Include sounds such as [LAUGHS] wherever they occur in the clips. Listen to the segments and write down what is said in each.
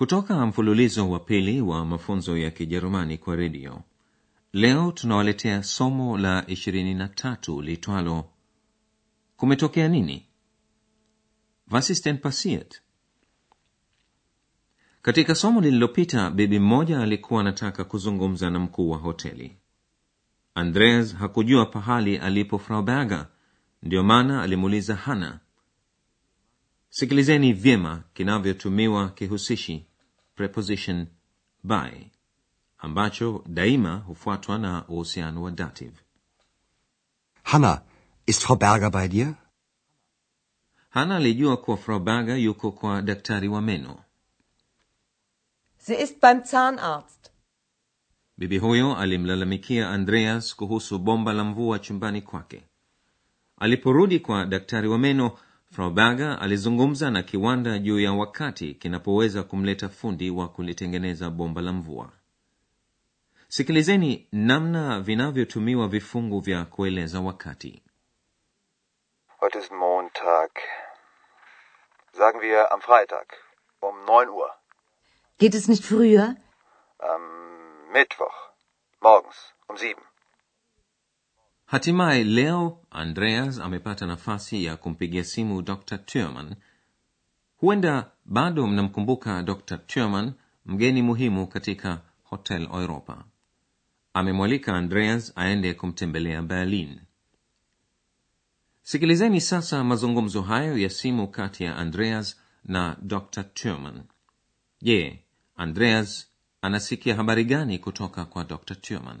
kutoka mfululizo wa pili wa mafunzo ya Kijerumani kwa redio, leo tunawaletea somo la 23 litwalo kumetokea nini? Was ist denn passiert? Katika somo lililopita, bibi mmoja alikuwa anataka kuzungumza na mkuu wa hoteli. Andreas hakujua pahali alipo Frau Berger, ndiyo maana alimuuliza Hana. Sikilizeni vyema kinavyotumiwa kihusishi preposition by ambacho daima hufuatwa na uhusiano wa dative. Hanna, ist Frau Berger bei dir? hanna alijua kuwa Frau Berger yuko kwa daktari wa meno. Sie ist beim Zahnarzt. Bibi huyo alimlalamikia Andreas kuhusu bomba la mvua chumbani kwake. Aliporudi kwa daktari wa meno, Frau Berger alizungumza na kiwanda juu ya wakati kinapoweza kumleta fundi wa kulitengeneza bomba la mvua. Sikilizeni namna vinavyotumiwa vifungu vya kueleza wakati. Heute ist Montag. Sagen wir am Freitag um 9 Uhr. Geht es nicht früher? Am Mittwoch morgens um 7. Hatimaye leo Andreas amepata nafasi ya kumpigia simu Dr. turman Huenda bado mnamkumbuka Dr. turman mgeni muhimu katika Hotel Europa. Amemwalika Andreas aende kumtembelea Berlin. Sikilizeni sasa mazungumzo hayo ya simu kati ya Andreas na Dr. turman Je, Andreas anasikia habari gani kutoka kwa Dr. Thurman?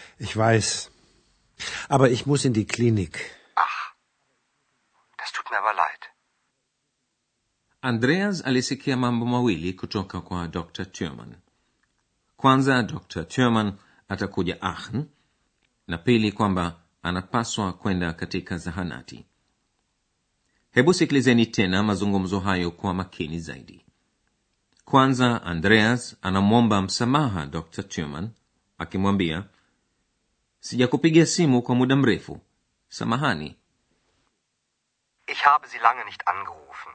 Ich weiß. Aber ich muss in die Klinik. Ach, das tut mir aber leid. Andreas alisikia mambo mawili kutoka kwa Dr. Thurman. Kwanza, Dr. Thurman atakuja Aachen, na pili kwamba anapaswa kwenda katika zahanati. Hebu sikilizeni tena mazungumzo hayo kwa makini zaidi. Kwanza, Andreas anamwomba msamaha Dr. Thurman akimwambia, sijakupigia simu kwa muda mrefu, samahani. Ich habe Sie lange nicht angerufen.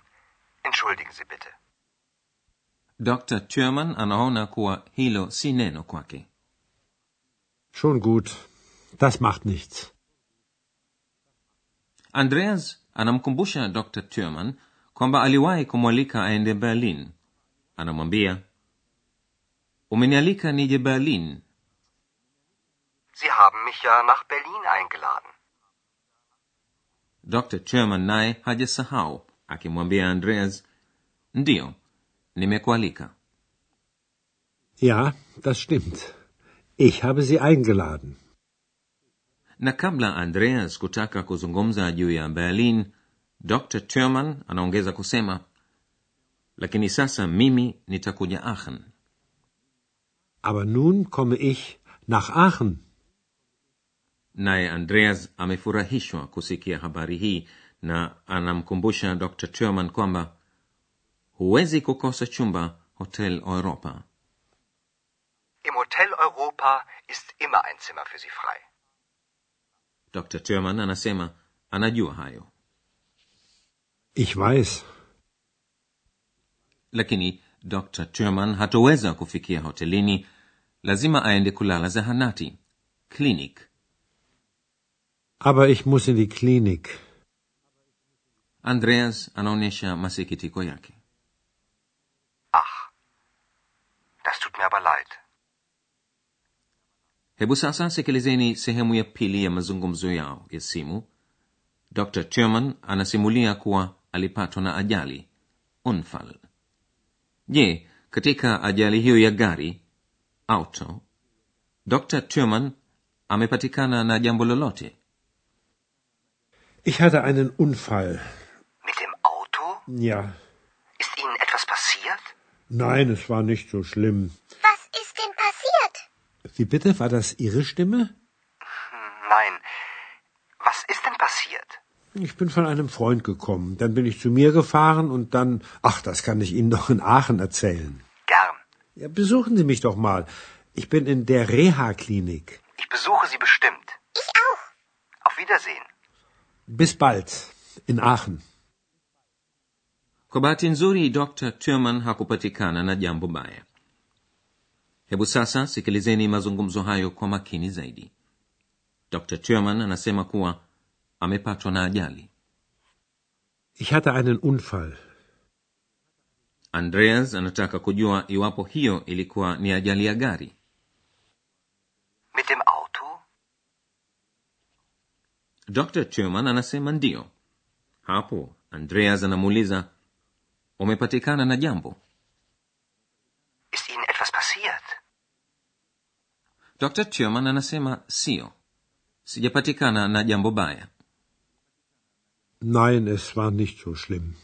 Entschuldigen Sie bitte. Dr. Thurman anaona kuwa hilo si neno kwake. Schon gut. Das macht nichts. Andreas anamkumbusha Dr. Thurman kwamba aliwahi kumwalika aende Berlin. Anamwambia, umenialika nije Berlin. Sie haben mich ja nach Berlin eingeladen. Dr. Thurman naye hajasahau akimwambia Andreas, ndiyo, nimekualika. Ja, das stimmt. Ich habe Sie eingeladen. Na kabla Andreas kutaka kuzungumza juu ya Berlin, Dr. Thurman anaongeza kusema, lakini sasa mimi nitakuja Aachen. Aber nun komme ich nach Aachen. Naye andreas amefurahishwa kusikia habari hii na anamkumbusha dr turman kwamba huwezi kukosa chumba hotel europa Im Hotel Europa ist immer ein Zimmer für Sie frei. dr turman anasema anajua hayo Ich weiß. lakini dr turman hatoweza kufikia hotelini lazima aende kulala zahanati clinic Aber ich muss in die Klinik. andreas anaonyesha masikitiko yake Ach, das tut mir aber leid. hebu sasa sikilizeni sehemu ya pili ya mazungumzo yao ya simu dr turman anasimulia kuwa alipatwa na ajali unfall. je katika ajali hiyo ya gari auto dr turman amepatikana na jambo lolote Ich hatte einen Unfall. Mit dem Auto? Ja. Ist Ihnen etwas passiert? Nein, es war nicht so schlimm. Was ist denn passiert? Wie bitte? War das Ihre Stimme? Nein. Was ist denn passiert? Ich bin von einem Freund gekommen. Dann bin ich zu mir gefahren und dann. Ach, das kann ich Ihnen doch in Aachen erzählen. Gern. Ja, besuchen Sie mich doch mal. Ich bin in der Reha-Klinik. Ich besuche Sie bestimmt. Ich auch. Auf Wiedersehen. Bis bald. In Aachen. kwa bahati nzuri dr turman hakupatikana na jambo baya hebu sasa sikilizeni mazungumzo hayo kwa makini zaidi dr turman anasema kuwa amepatwa na ajali Ich hatte einen Unfall. andreas anataka kujua iwapo hiyo ilikuwa ni ajali ya gari Mit dem? Dr turman anasema ndiyo hapo andreas anamuuliza umepatikana na jambo? Ist Ihnen etwas passiert? dr turman anasema siyo sijapatikana na jambo baya. Nein, es war nicht so schlimm.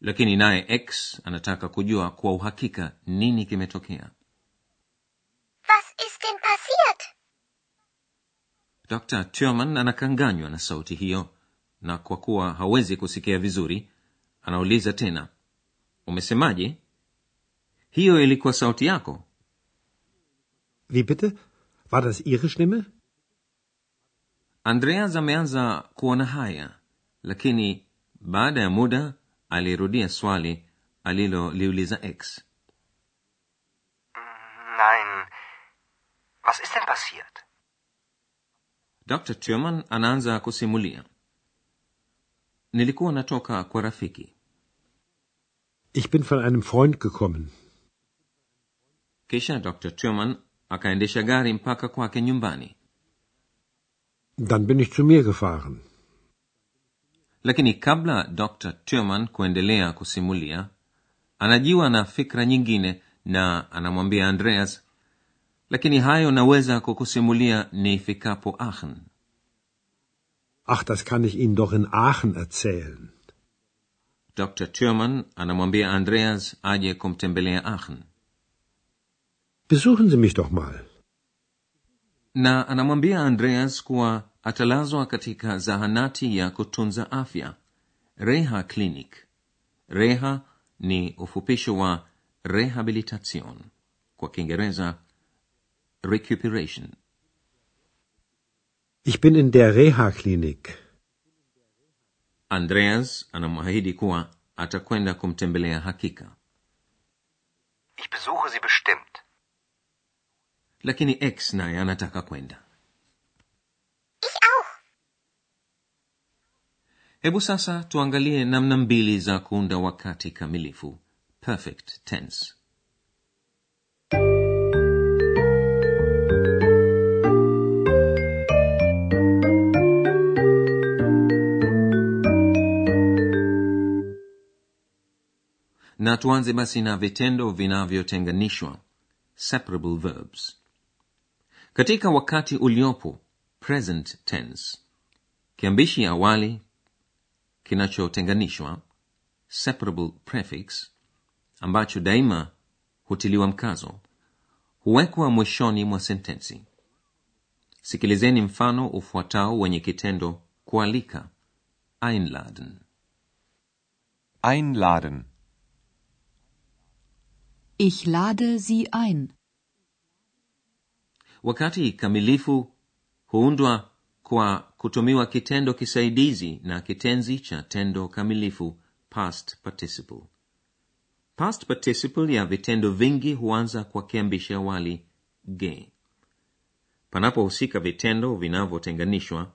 lakini naye x anataka kujua kwa uhakika nini kimetokea Was ist denn passiert? Dr turman anakanganywa na sauti hiyo na kwa kuwa hawezi kusikia vizuri anauliza tena umesemaje hiyo ilikuwa sauti yako Wie bitte? War das Ihre Stimme? andreas ameanza kuona haya lakini baada ya muda alirudia swali aliloliuliza x Nein. Was ist denn passiert? Dr turman anaanza kusimulia nilikuwa natoka kwa rafiki Ich bin von einem Freund gekommen. kisha dr turman akaendesha gari mpaka kwake nyumbani Dann bin ich zu mir gefahren. lakini kabla dr turman kuendelea kusimulia anajiwa na fikra nyingine na anamwambia andreas lakini hayo naweza kukusimulia nifikapo aachen Ach, das kann ich Ihnen doch in Aachen erzählen. dr turman anamwambia andreas aje kumtembelea aachen Besuchen Sie mich doch mal. na anamwambia andreas kuwa atalazwa katika zahanati ya kutunza afya reha clinic reha ni ufupisho wa rehabilitation kwa kiingereza recuperation Ich bin in der Reha-Klinik. andreas anamwahidi kuwa atakwenda kumtembelea hakika Ich besuche Sie bestimmt. lakini x naye anataka kwenda Ich auch. hebu sasa tuangalie namna mbili za kuunda wakati kamilifu perfect tense na tuanze basi na vitendo vinavyotenganishwa separable verbs. Katika wakati uliopo present tense. Kiambishi awali kinachotenganishwa separable prefix ambacho daima hutiliwa mkazo huwekwa mwishoni mwa sentensi. Sikilizeni mfano ufuatao wenye kitendo kualika. Einladen. Einladen. Ich lade Sie ein. wakati kamilifu huundwa kwa kutumiwa kitendo kisaidizi na kitenzi cha tendo kamilifu past participle. Past participle ya vitendo vingi huanza kwa kiambishi awali ge. Panapohusika vitendo vinavyotenganishwa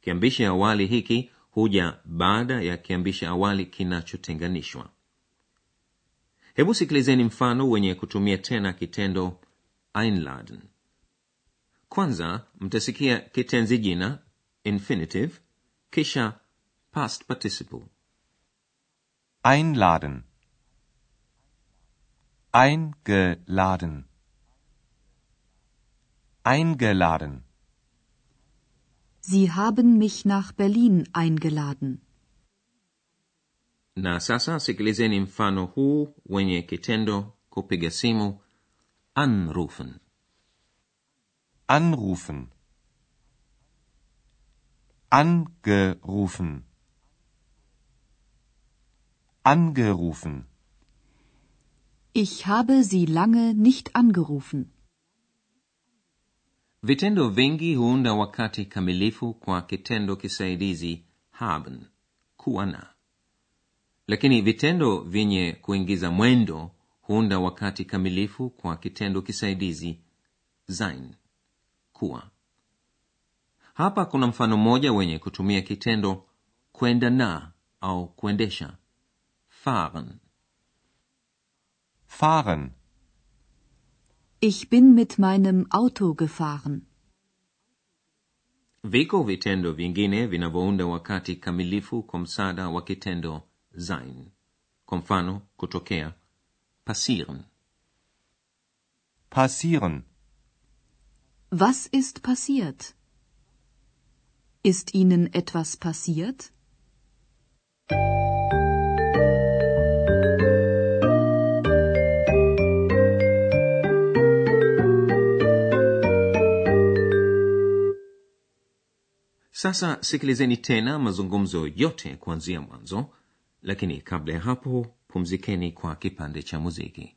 kiambishi awali hiki huja baada ya kiambishi awali kinachotenganishwa hebu sikilizeni mfano wenye kutumia tena kitendo einladen kwanza mtasikia kitenzi jina infinitive kisha past participle Einladen. Eingeladen. Eingeladen. Sie haben mich nach Berlin eingeladen. Na sasa sikilizeni mfano huu wenye kitendo kupiga simu anrufen Anrufen. Angerufen. Angerufen. Ich habe Sie lange nicht angerufen. vitendo vingi huunda wakati kamilifu kwa kitendo kisaidizi haben kuwa na lakini vitendo vyenye kuingiza mwendo huunda wakati kamilifu kwa kitendo kisaidizi sein kuwa hapa kuna mfano mmoja wenye kutumia kitendo kwenda na au kuendesha fahren Fahren. Ich bin mit meinem Auto gefahren. viko vitendo vingine vinavyounda wakati kamilifu kwa msaada wa kitendo sein kwa mfano kutokea passieren Passieren. Was ist passiert? Ist Ihnen etwas passiert? sasa sikilizeni tena mazungumzo yote kuanzia mwanzo lakini kabla ya hapo pumzikeni kwa kipande cha muziki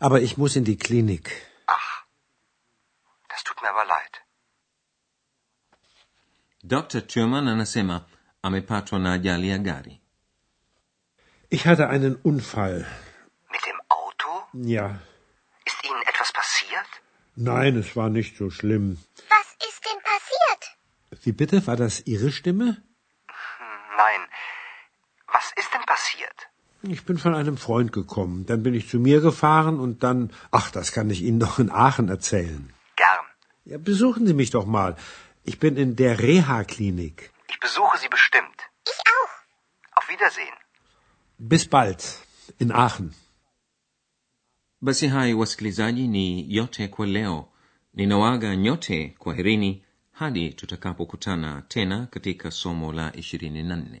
Aber ich muss in die Klinik. Ach, das tut mir aber leid. dr turman anasema amepatwa ajali gari Ich hatte einen Unfall. Mit dem Auto? Ja. Ist Ihnen etwas passiert? Nein, es war nicht so schlimm. Was ist denn passiert? Wie bitte? War das Ihre Stimme? Nein. Was ist denn passiert? Ich bin von einem Freund gekommen. Dann bin ich zu mir gefahren und dann. Ach, das kann ich Ihnen [LAUGHS] doch in Aachen erzählen. Gern. Ja, besuchen Sie mich doch mal. Ich bin in der Reha-Klinik. Ich besuche Sie bestimmt. Ich auch. Auf Wiedersehen. Bis bald. In Aachen. basi hai wasikilizaji ni yote kwa leo ninawaga nyote kwaherini hadi tutakapokutana tena katika somo la 24